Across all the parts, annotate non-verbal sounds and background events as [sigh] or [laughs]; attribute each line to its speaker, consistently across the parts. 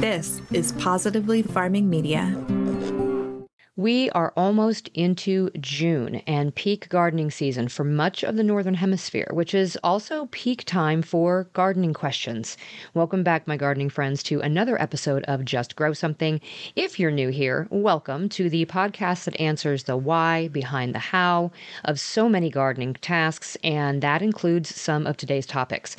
Speaker 1: This is Positively Farming Media.
Speaker 2: We are almost into June and peak gardening season for much of the Northern Hemisphere, which is also peak time for gardening questions. Welcome back, my gardening friends, to another episode of Just Grow Something. If you're new here, welcome to the podcast that answers the why behind the how of so many gardening tasks, and that includes some of today's topics.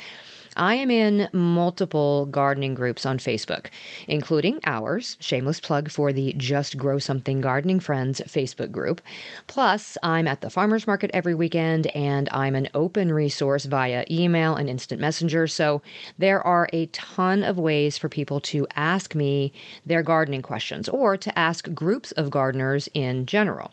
Speaker 2: I am in multiple gardening groups on Facebook, including ours, shameless plug for the Just Grow Something Gardening Friends Facebook group. Plus, I'm at the farmers market every weekend and I'm an open resource via email and instant messenger. So there are a ton of ways for people to ask me their gardening questions or to ask groups of gardeners in general.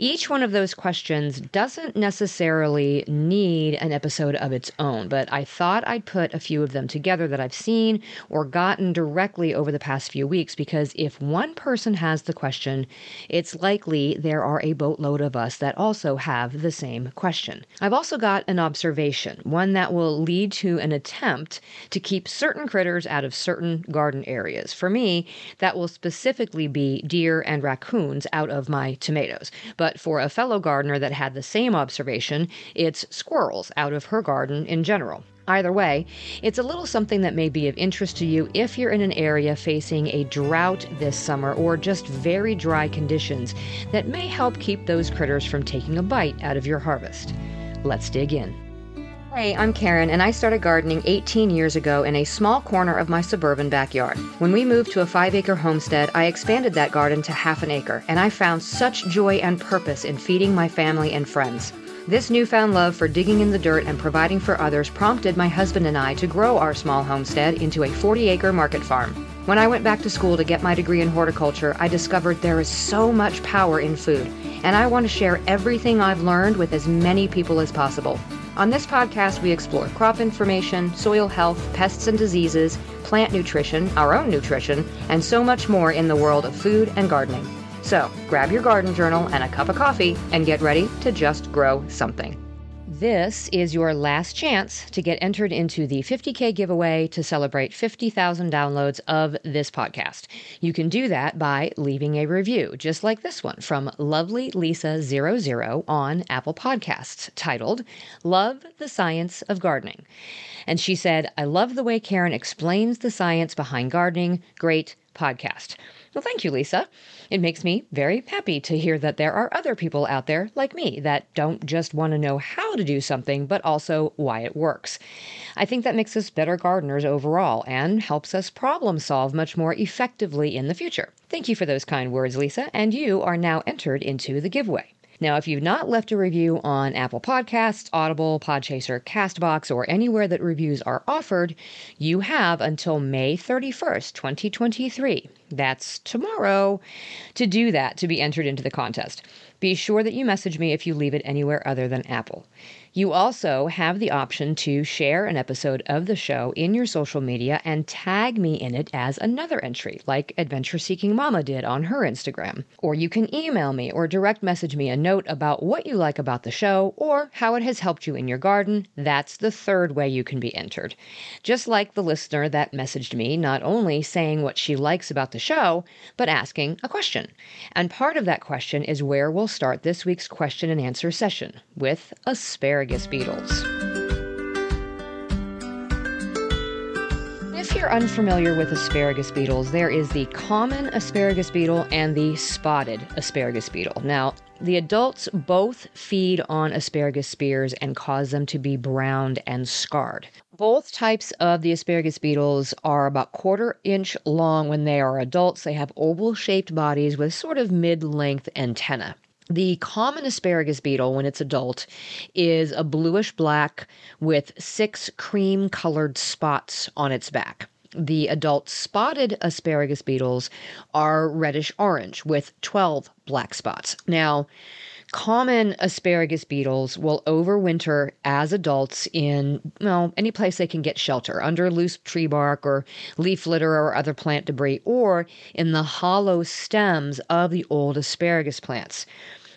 Speaker 2: Each one of those questions doesn't necessarily need an episode of its own, but I thought I'd put a few of them together that I've seen or gotten directly over the past few weeks because if one person has the question, it's likely there are a boatload of us that also have the same question. I've also got an observation, one that will lead to an attempt to keep certain critters out of certain garden areas. For me, that will specifically be deer and raccoons out of my tomatoes. But for a fellow gardener that had the same observation, it's squirrels out of her garden in general. Either way, it's a little something that may be of interest to you if you're in an area facing a drought this summer or just very dry conditions that may help keep those critters from taking a bite out of your harvest. Let's dig in. Hey, I'm Karen, and I started gardening 18 years ago in a small corner of my suburban backyard. When we moved to a five acre homestead, I expanded that garden to half an acre, and I found such joy and purpose in feeding my family and friends. This newfound love for digging in the dirt and providing for others prompted my husband and I to grow our small homestead into a 40 acre market farm. When I went back to school to get my degree in horticulture, I discovered there is so much power in food, and I want to share everything I've learned with as many people as possible. On this podcast, we explore crop information, soil health, pests and diseases, plant nutrition, our own nutrition, and so much more in the world of food and gardening. So grab your garden journal and a cup of coffee and get ready to just grow something. This is your last chance to get entered into the 50K giveaway to celebrate 50,000 downloads of this podcast. You can do that by leaving a review, just like this one from Lovely Lisa00 on Apple Podcasts, titled Love the Science of Gardening. And she said, I love the way Karen explains the science behind gardening. Great podcast. Well, thank you, Lisa. It makes me very happy to hear that there are other people out there like me that don't just want to know how to do something, but also why it works. I think that makes us better gardeners overall and helps us problem solve much more effectively in the future. Thank you for those kind words, Lisa, and you are now entered into the giveaway. Now, if you've not left a review on Apple Podcasts, Audible, Podchaser, Castbox, or anywhere that reviews are offered, you have until May 31st, 2023. That's tomorrow to do that to be entered into the contest. Be sure that you message me if you leave it anywhere other than Apple. You also have the option to share an episode of the show in your social media and tag me in it as another entry, like Adventure Seeking Mama did on her Instagram. Or you can email me or direct message me a note about what you like about the show or how it has helped you in your garden. That's the third way you can be entered. Just like the listener that messaged me, not only saying what she likes about the show, but asking a question. And part of that question is where we'll start this week's question and answer session with asparagus asparagus beetles. If you're unfamiliar with asparagus beetles, there is the common asparagus beetle and the spotted asparagus beetle. Now, the adults both feed on asparagus spears and cause them to be browned and scarred. Both types of the asparagus beetles are about quarter inch long when they are adults. They have oval shaped bodies with sort of mid length antenna. The common asparagus beetle, when it's adult, is a bluish black with six cream colored spots on its back. The adult spotted asparagus beetles are reddish orange with 12 black spots. Now, common asparagus beetles will overwinter as adults in well any place they can get shelter under loose tree bark or leaf litter or other plant debris or in the hollow stems of the old asparagus plants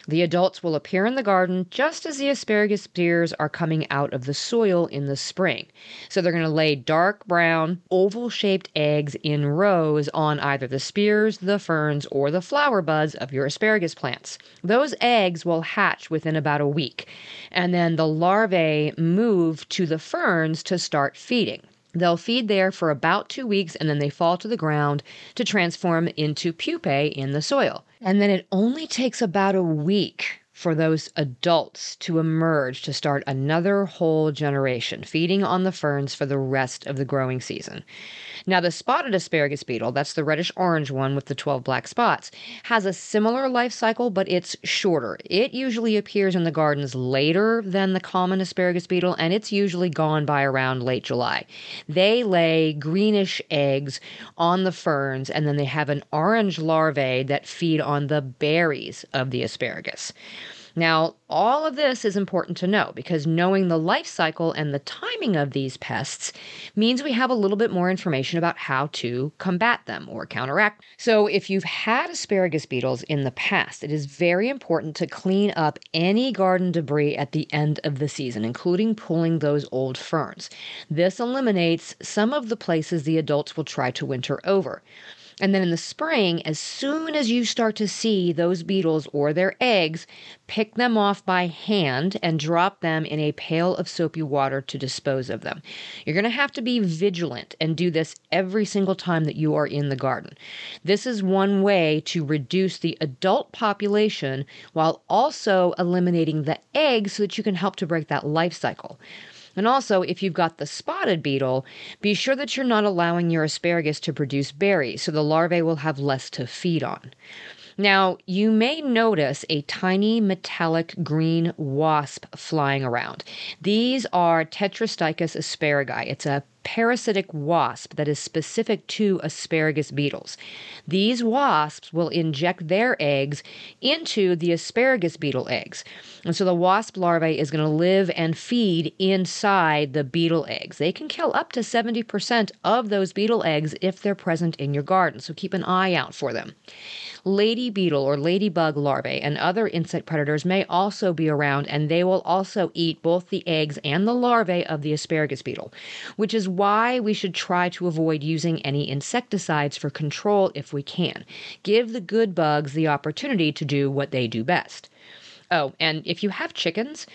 Speaker 2: The adults will appear in the garden just as the asparagus spears are coming out of the soil in the spring. So they're going to lay dark brown, oval shaped eggs in rows on either the spears, the ferns, or the flower buds of your asparagus plants. Those eggs will hatch within about a week, and then the larvae move to the ferns to start feeding. They'll feed there for about two weeks and then they fall to the ground to transform into pupae in the soil. And then it only takes about a week for those adults to emerge to start another whole generation, feeding on the ferns for the rest of the growing season. Now, the spotted asparagus beetle, that's the reddish orange one with the 12 black spots, has a similar life cycle, but it's shorter. It usually appears in the gardens later than the common asparagus beetle, and it's usually gone by around late July. They lay greenish eggs on the ferns, and then they have an orange larvae that feed on the berries of the asparagus. Now, all of this is important to know because knowing the life cycle and the timing of these pests means we have a little bit more information about how to combat them or counteract. So, if you've had asparagus beetles in the past, it is very important to clean up any garden debris at the end of the season, including pulling those old ferns. This eliminates some of the places the adults will try to winter over. And then in the spring, as soon as you start to see those beetles or their eggs, pick them off by hand and drop them in a pail of soapy water to dispose of them. You're going to have to be vigilant and do this every single time that you are in the garden. This is one way to reduce the adult population while also eliminating the eggs so that you can help to break that life cycle. And also, if you've got the spotted beetle, be sure that you're not allowing your asparagus to produce berries so the larvae will have less to feed on. Now, you may notice a tiny metallic green wasp flying around. These are Tetrastichus asparagi. It's a parasitic wasp that is specific to asparagus beetles. These wasps will inject their eggs into the asparagus beetle eggs. And so the wasp larvae is going to live and feed inside the beetle eggs. They can kill up to 70% of those beetle eggs if they're present in your garden, so keep an eye out for them. Lady beetle or ladybug larvae and other insect predators may also be around, and they will also eat both the eggs and the larvae of the asparagus beetle, which is why we should try to avoid using any insecticides for control if we can. Give the good bugs the opportunity to do what they do best. Oh, and if you have chickens,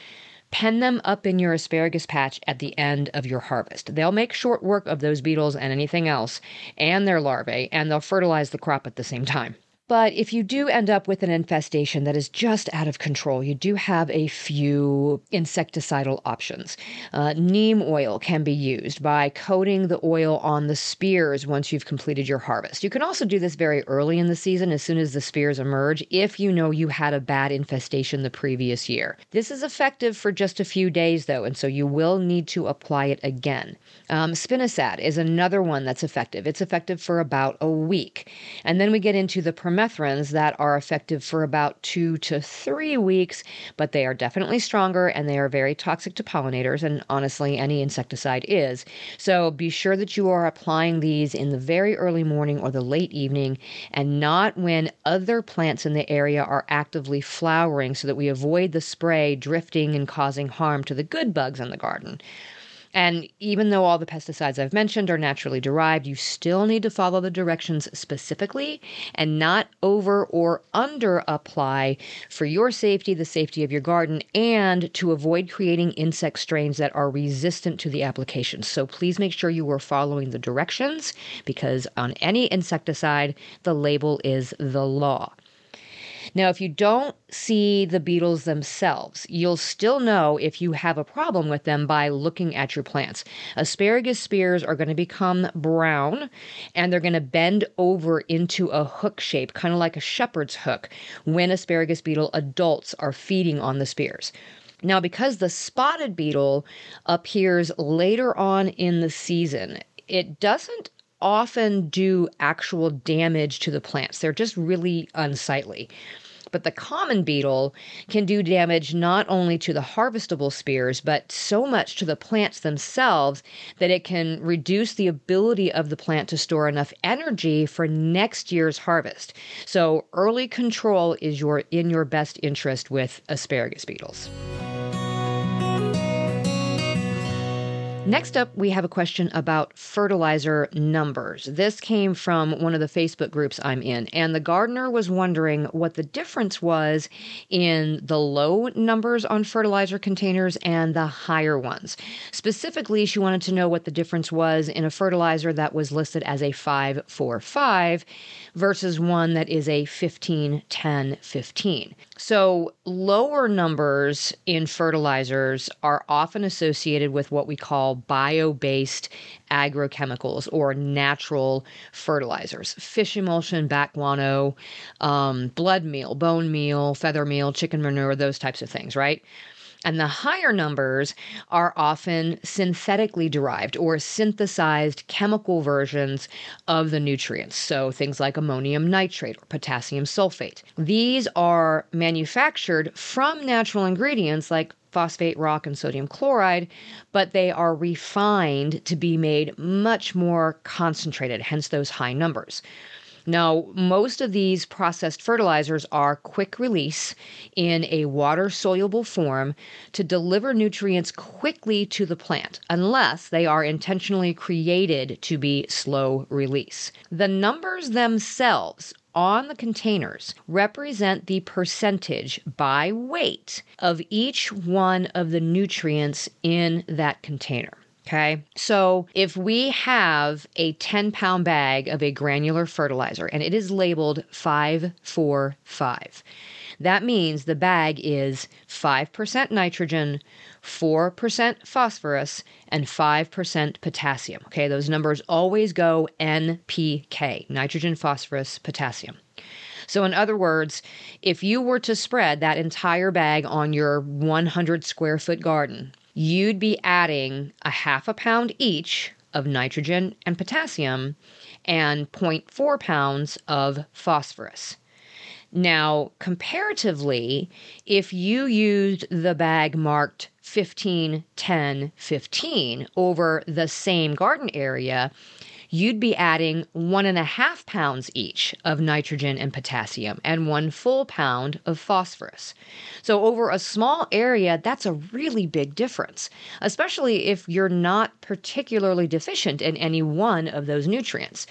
Speaker 2: pen them up in your asparagus patch at the end of your harvest. They'll make short work of those beetles and anything else, and their larvae, and they'll fertilize the crop at the same time. But if you do end up with an infestation that is just out of control, you do have a few insecticidal options. Uh, neem oil can be used by coating the oil on the spears once you've completed your harvest. You can also do this very early in the season, as soon as the spears emerge, if you know you had a bad infestation the previous year. This is effective for just a few days, though, and so you will need to apply it again. Um, spinosad is another one that's effective. It's effective for about a week. And then we get into the permethrins that are effective for about two to three weeks, but they are definitely stronger and they are very toxic to pollinators. And honestly, any insecticide is. So be sure that you are applying these in the very early morning or the late evening and not when other plants in the area are actively flowering so that we avoid the spray drifting and causing harm to the good bugs in the garden. And even though all the pesticides I've mentioned are naturally derived, you still need to follow the directions specifically and not over or under apply for your safety, the safety of your garden, and to avoid creating insect strains that are resistant to the application. So please make sure you are following the directions because on any insecticide, the label is the law. Now, if you don't see the beetles themselves, you'll still know if you have a problem with them by looking at your plants. Asparagus spears are going to become brown and they're going to bend over into a hook shape, kind of like a shepherd's hook, when asparagus beetle adults are feeding on the spears. Now, because the spotted beetle appears later on in the season, it doesn't often do actual damage to the plants. They're just really unsightly. But the common beetle can do damage not only to the harvestable spears, but so much to the plants themselves that it can reduce the ability of the plant to store enough energy for next year's harvest. So early control is your in your best interest with asparagus beetles. Next up, we have a question about fertilizer numbers. This came from one of the Facebook groups I'm in, and the gardener was wondering what the difference was in the low numbers on fertilizer containers and the higher ones. Specifically, she wanted to know what the difference was in a fertilizer that was listed as a 545 versus one that is a 15 10 15. So, lower numbers in fertilizers are often associated with what we call bio based agrochemicals or natural fertilizers fish emulsion, bat guano, um, blood meal, bone meal, feather meal, chicken manure, those types of things, right? And the higher numbers are often synthetically derived or synthesized chemical versions of the nutrients. So things like ammonium nitrate or potassium sulfate. These are manufactured from natural ingredients like phosphate rock and sodium chloride, but they are refined to be made much more concentrated, hence those high numbers. Now, most of these processed fertilizers are quick release in a water soluble form to deliver nutrients quickly to the plant, unless they are intentionally created to be slow release. The numbers themselves on the containers represent the percentage by weight of each one of the nutrients in that container. Okay. So if we have a 10 pound bag of a granular fertilizer and it is labeled 545, that means the bag is 5% nitrogen, 4% phosphorus, and 5% potassium. Okay. Those numbers always go NPK nitrogen, phosphorus, potassium. So, in other words, if you were to spread that entire bag on your 100 square foot garden, you'd be adding a half a pound each of nitrogen and potassium and 0.4 pounds of phosphorus. Now, comparatively, if you used the bag marked 15, 10, 15 over the same garden area, you'd be adding one and a half pounds each of nitrogen and potassium and one full pound of phosphorus. So, over a small area, that's a really big difference, especially if you're not particularly deficient in any one of those nutrients.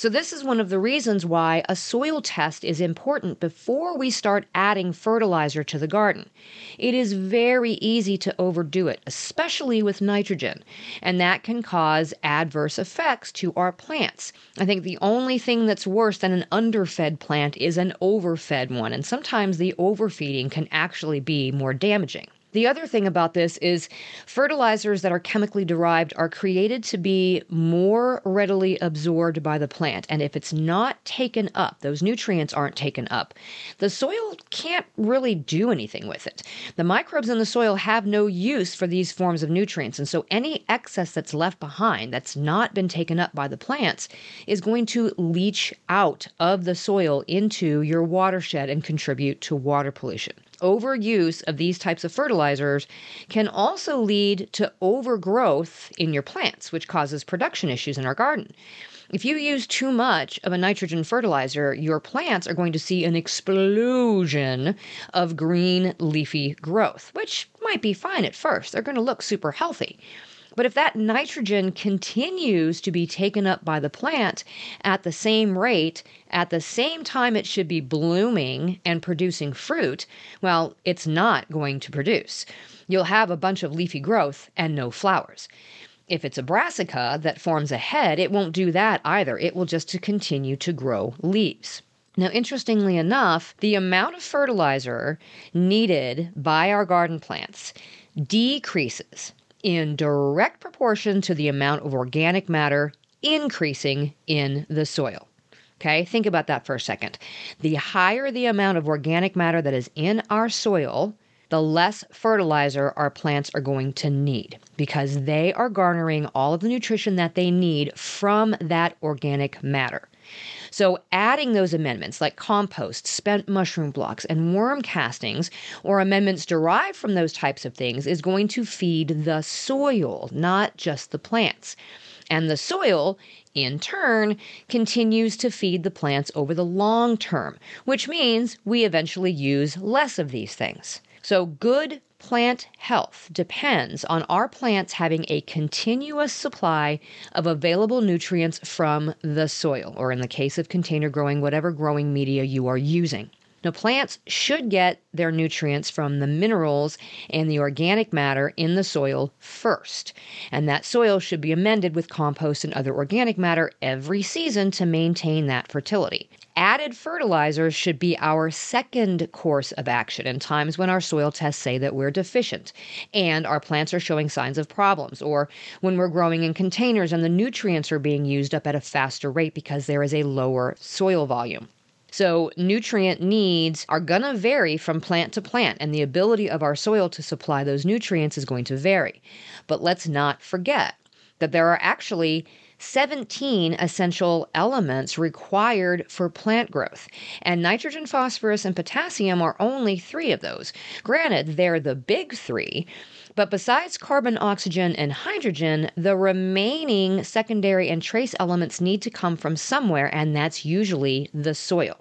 Speaker 2: So, this is one of the reasons why a soil test is important before we start adding fertilizer to the garden. It is very easy to overdo it, especially with nitrogen, and that can cause adverse effects to our plants. I think the only thing that's worse than an underfed plant is an overfed one, and sometimes the overfeeding can actually be more damaging. The other thing about this is fertilizers that are chemically derived are created to be more readily absorbed by the plant. And if it's not taken up, those nutrients aren't taken up, the soil can't really do anything with it. The microbes in the soil have no use for these forms of nutrients. And so any excess that's left behind that's not been taken up by the plants is going to leach out of the soil into your watershed and contribute to water pollution overuse of these types of fertilizers can also lead to overgrowth in your plants, which causes production issues in our garden. If you use too much of a nitrogen fertilizer, your plants are going to see an explosion of green leafy growth, which might be fine at first. They're going to look super healthy. But if that nitrogen continues to be taken up by the plant at the same rate, at the same time it should be blooming and producing fruit, well, it's not going to produce. You'll have a bunch of leafy growth and no flowers. If it's a brassica that forms a head, it won't do that either. It will just to continue to grow leaves. Now, interestingly enough, the amount of fertilizer needed by our garden plants decreases in direct proportion to the amount of organic matter increasing in the soil. Okay, think about that for a second. The higher the amount of organic matter that is in our soil, the less fertilizer our plants are going to need because they are garnering all of the nutrition that they need from that organic matter. So, adding those amendments like compost, spent mushroom blocks, and worm castings, or amendments derived from those types of things, is going to feed the soil, not just the plants. And the soil, in turn, continues to feed the plants over the long term, which means we eventually use less of these things. So, good plant health depends on our plants having a continuous supply of available nutrients from the soil, or in the case of container growing, whatever growing media you are using. Now, plants should get their nutrients from the minerals and the organic matter in the soil first. And that soil should be amended with compost and other organic matter every season to maintain that fertility. Added fertilizers should be our second course of action in times when our soil tests say that we're deficient and our plants are showing signs of problems, or when we're growing in containers and the nutrients are being used up at a faster rate because there is a lower soil volume. So, nutrient needs are going to vary from plant to plant, and the ability of our soil to supply those nutrients is going to vary. But let's not forget that there are actually 17 essential elements required for plant growth. And nitrogen, phosphorus, and potassium are only three of those. Granted, they're the big three. But besides carbon, oxygen, and hydrogen, the remaining secondary and trace elements need to come from somewhere, and that's usually the soil.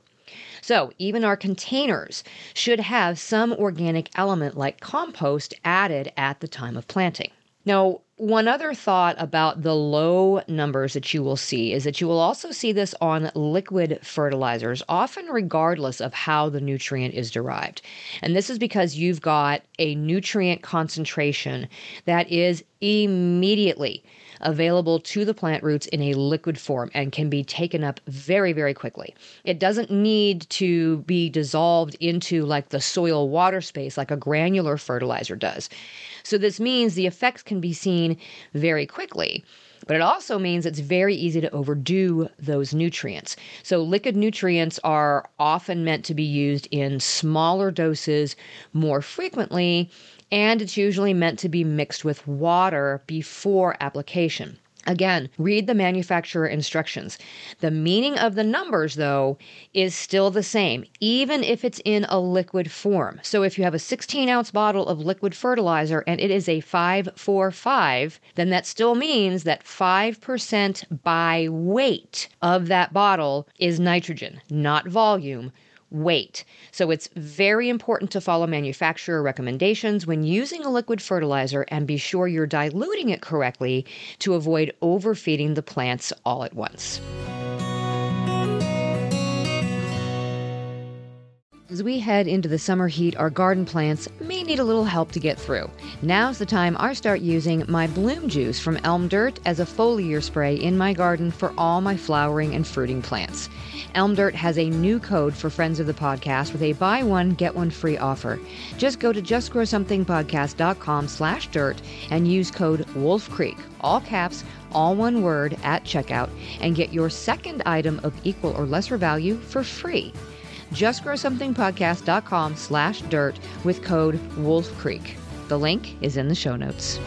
Speaker 2: So, even our containers should have some organic element like compost added at the time of planting. Now, one other thought about the low numbers that you will see is that you will also see this on liquid fertilizers, often regardless of how the nutrient is derived. And this is because you've got a nutrient concentration that is immediately available to the plant roots in a liquid form and can be taken up very, very quickly. It doesn't need to be dissolved into like the soil water space like a granular fertilizer does. So, this means the effects can be seen very quickly. But it also means it's very easy to overdo those nutrients. So, liquid nutrients are often meant to be used in smaller doses more frequently and it's usually meant to be mixed with water before application. Again, read the manufacturer instructions. The meaning of the numbers, though, is still the same, even if it's in a liquid form. So if you have a 16 ounce bottle of liquid fertilizer and it is a 545, then that still means that 5% by weight of that bottle is nitrogen, not volume weight. So it's very important to follow manufacturer recommendations when using a liquid fertilizer and be sure you're diluting it correctly to avoid overfeeding the plants all at once. As we head into the summer heat, our garden plants may need a little help to get through. Now's the time I start using my bloom juice from Elm Dirt as a foliar spray in my garden for all my flowering and fruiting plants. Elm Dirt has a new code for friends of the podcast with a buy one, get one free offer. Just go to justgrowsomethingpodcast.com slash dirt and use code Wolf Creek, all caps, all one word, at checkout, and get your second item of equal or lesser value for free justgrowsomethingpodcast.com slash dirt with code Wolf Creek. The link is in the show notes.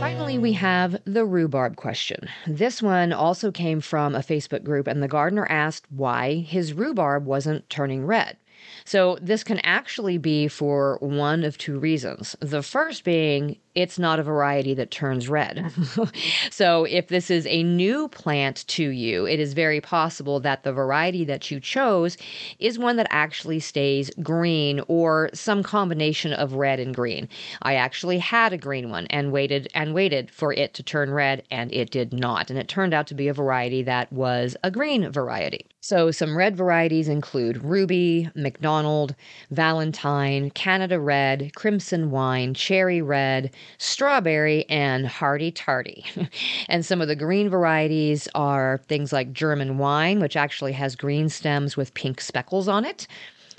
Speaker 2: Finally, we have the rhubarb question. This one also came from a Facebook group, and the gardener asked why his rhubarb wasn't turning red. So, this can actually be for one of two reasons. The first being it's not a variety that turns red. Mm-hmm. [laughs] so, if this is a new plant to you, it is very possible that the variety that you chose is one that actually stays green or some combination of red and green. I actually had a green one and waited and waited for it to turn red, and it did not. And it turned out to be a variety that was a green variety. So, some red varieties include Ruby, McDonald, Valentine, Canada Red, Crimson Wine, Cherry Red strawberry, and hardy tarty. [laughs] and some of the green varieties are things like German wine, which actually has green stems with pink speckles on it.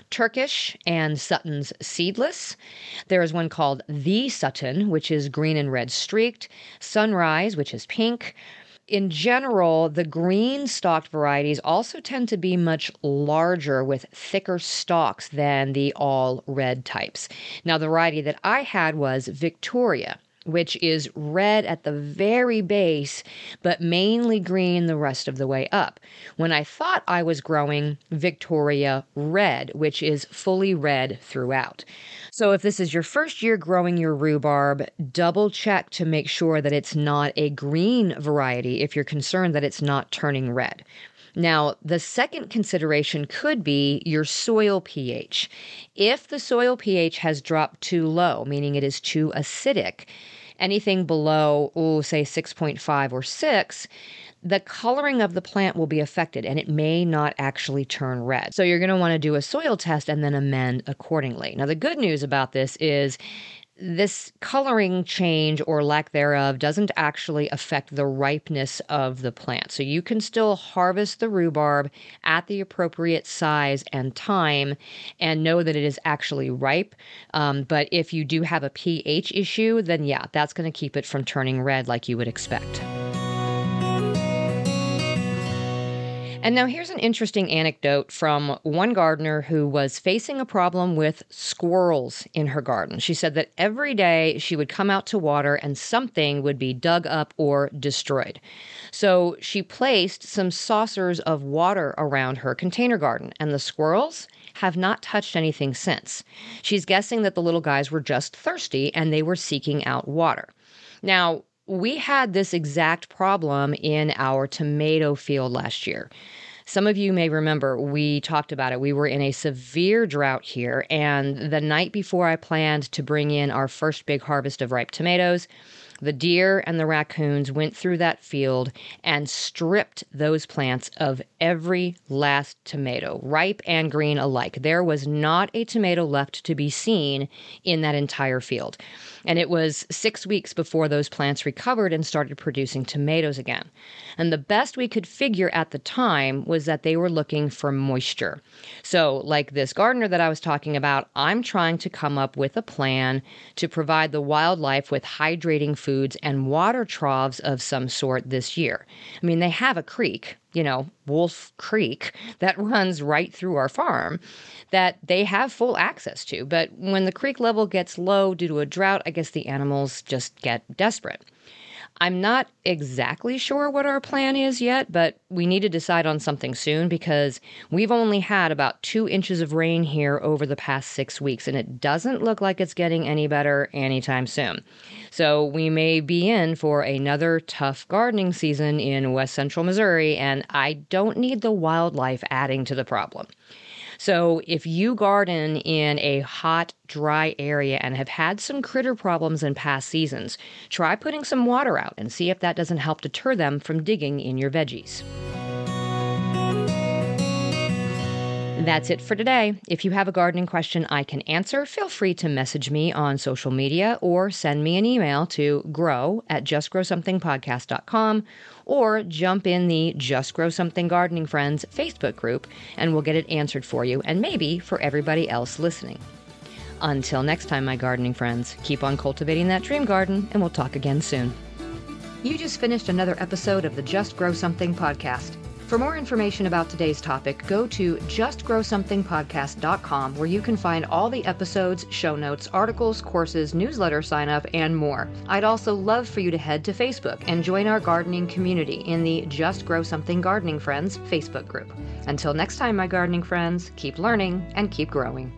Speaker 2: Turkish and Sutton's Seedless. There is one called The Sutton, which is green and red streaked. Sunrise, which is pink. In general, the green stalked varieties also tend to be much larger with thicker stalks than the all red types. Now, the variety that I had was Victoria which is red at the very base, but mainly green the rest of the way up. When I thought I was growing Victoria Red, which is fully red throughout. So if this is your first year growing your rhubarb, double check to make sure that it's not a green variety if you're concerned that it's not turning red. Now, the second consideration could be your soil pH. If the soil pH has dropped too low, meaning it is too acidic, anything below, oh, say 6.5 or 6, the coloring of the plant will be affected and it may not actually turn red. So you're going to want to do a soil test and then amend accordingly. Now, the good news about this is this coloring change or lack thereof doesn't actually affect the ripeness of the plant. So you can still harvest the rhubarb at the appropriate size and time and know that it is actually ripe. Um, but if you do have a pH issue, then yeah, that's going to keep it from turning red like you would expect. And now here's an interesting anecdote from one gardener who was facing a problem with squirrels in her garden. She said that every day she would come out to water and something would be dug up or destroyed. So she placed some saucers of water around her container garden, and the squirrels have not touched anything since. She's guessing that the little guys were just thirsty and they were seeking out water. Now, we had this exact problem in our tomato field last year. Some of you may remember we talked about it. We were in a severe drought here, and the night before I planned to bring in our first big harvest of ripe tomatoes, the deer and the raccoons went through that field and stripped those plants of every last tomato, ripe and green alike. There was not a tomato left to be seen in that entire field. And it was six weeks before those plants recovered and started producing tomatoes again. And the best we could figure at the time was that they were looking for moisture. So, like this gardener that I was talking about, I'm trying to come up with a plan to provide the wildlife with hydrating foods and water troughs of some sort this year. I mean, they have a creek, you know, Wolf Creek that runs right through our farm that they have full access to. But when the creek level gets low due to a drought, I guess the animals just get desperate. I'm not exactly sure what our plan is yet, but we need to decide on something soon because we've only had about two inches of rain here over the past six weeks, and it doesn't look like it's getting any better anytime soon. So we may be in for another tough gardening season in west central Missouri, and I don't need the wildlife adding to the problem. So if you garden in a hot, dry area and have had some critter problems in past seasons, try putting some water out and see if that doesn't help deter them from digging in your veggies. That's it for today. If you have a gardening question I can answer, feel free to message me on social media or send me an email to grow at justgrowsomethingpodcast.com or jump in the Just Grow Something Gardening Friends Facebook group and we'll get it answered for you and maybe for everybody else listening. Until next time, my gardening friends, keep on cultivating that dream garden and we'll talk again soon. You just finished another episode of the Just Grow Something podcast. For more information about today's topic, go to justgrowsomethingpodcast.com where you can find all the episodes, show notes, articles, courses, newsletter sign up, and more. I'd also love for you to head to Facebook and join our gardening community in the Just Grow Something Gardening Friends Facebook group. Until next time, my gardening friends, keep learning and keep growing.